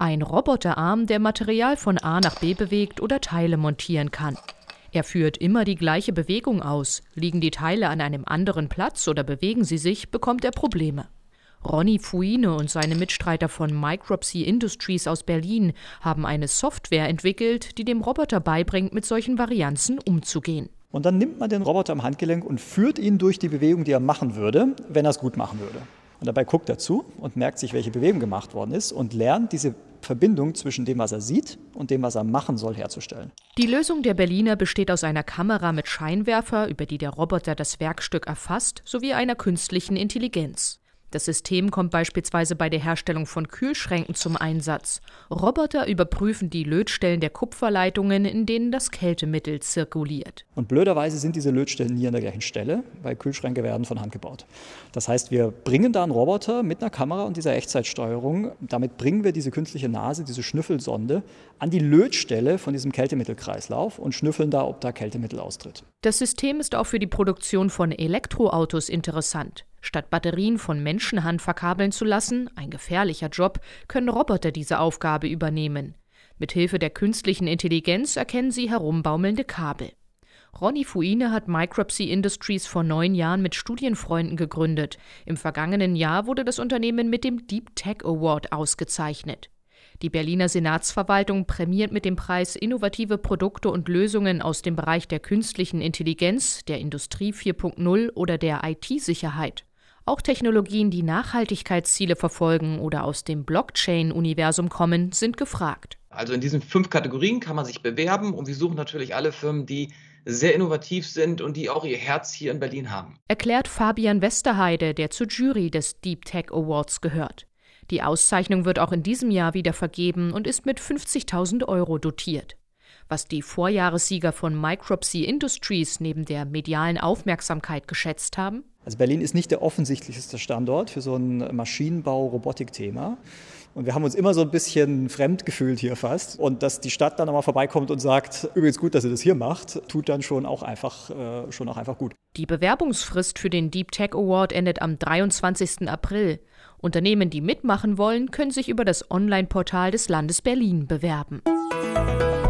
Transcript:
Ein Roboterarm, der Material von A nach B bewegt oder Teile montieren kann. Er führt immer die gleiche Bewegung aus. Liegen die Teile an einem anderen Platz oder bewegen sie sich, bekommt er Probleme. Ronny Fuine und seine Mitstreiter von Micropsy Industries aus Berlin haben eine Software entwickelt, die dem Roboter beibringt, mit solchen Varianzen umzugehen. Und dann nimmt man den Roboter am Handgelenk und führt ihn durch die Bewegung, die er machen würde, wenn er es gut machen würde. Und dabei guckt er zu und merkt sich, welche Bewegung gemacht worden ist und lernt diese Verbindung zwischen dem, was er sieht und dem, was er machen soll, herzustellen. Die Lösung der Berliner besteht aus einer Kamera mit Scheinwerfer, über die der Roboter das Werkstück erfasst, sowie einer künstlichen Intelligenz. Das System kommt beispielsweise bei der Herstellung von Kühlschränken zum Einsatz. Roboter überprüfen die Lötstellen der Kupferleitungen, in denen das Kältemittel zirkuliert. Und blöderweise sind diese Lötstellen nie an der gleichen Stelle, weil Kühlschränke werden von Hand gebaut. Das heißt, wir bringen da einen Roboter mit einer Kamera und dieser Echtzeitsteuerung. Damit bringen wir diese künstliche Nase, diese Schnüffelsonde, an die Lötstelle von diesem Kältemittelkreislauf und schnüffeln da, ob da Kältemittel austritt. Das System ist auch für die Produktion von Elektroautos interessant. Statt Batterien von Menschenhand verkabeln zu lassen, ein gefährlicher Job, können Roboter diese Aufgabe übernehmen. Mithilfe der künstlichen Intelligenz erkennen sie herumbaumelnde Kabel. Ronny Fuine hat Micropsy Industries vor neun Jahren mit Studienfreunden gegründet. Im vergangenen Jahr wurde das Unternehmen mit dem Deep Tech Award ausgezeichnet. Die Berliner Senatsverwaltung prämiert mit dem Preis innovative Produkte und Lösungen aus dem Bereich der künstlichen Intelligenz, der Industrie 4.0 oder der IT-Sicherheit. Auch Technologien, die Nachhaltigkeitsziele verfolgen oder aus dem Blockchain-Universum kommen, sind gefragt. Also in diesen fünf Kategorien kann man sich bewerben und wir suchen natürlich alle Firmen, die sehr innovativ sind und die auch ihr Herz hier in Berlin haben. Erklärt Fabian Westerheide, der zur Jury des Deep Tech Awards gehört. Die Auszeichnung wird auch in diesem Jahr wieder vergeben und ist mit 50.000 Euro dotiert. Was die Vorjahressieger von Micropsy Industries neben der medialen Aufmerksamkeit geschätzt haben? Also Berlin ist nicht der offensichtlichste Standort für so ein Maschinenbau-Robotik-Thema. Und wir haben uns immer so ein bisschen fremd gefühlt hier fast. Und dass die Stadt dann nochmal vorbeikommt und sagt, übrigens gut, dass ihr das hier macht, tut dann schon auch einfach, äh, schon auch einfach gut. Die Bewerbungsfrist für den Deep Tech Award endet am 23. April. Unternehmen, die mitmachen wollen, können sich über das Online-Portal des Landes Berlin bewerben.